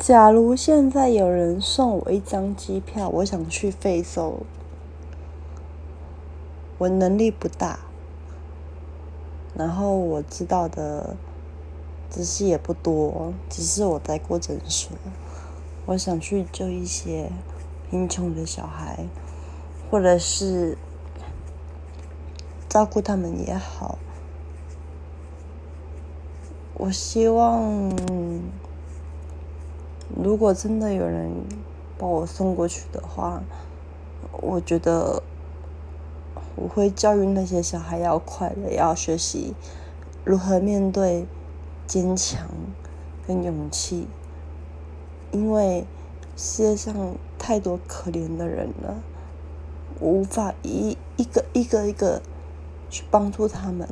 假如现在有人送我一张机票，我想去非洲，我能力不大，然后我知道的知识也不多，只是我在过诊所，我想去救一些贫穷的小孩，或者是照顾他们也好。我希望，如果真的有人把我送过去的话，我觉得我会教育那些小孩要快乐，要学习如何面对坚强跟勇气，因为世界上太多可怜的人了，我无法一一个一个一个去帮助他们。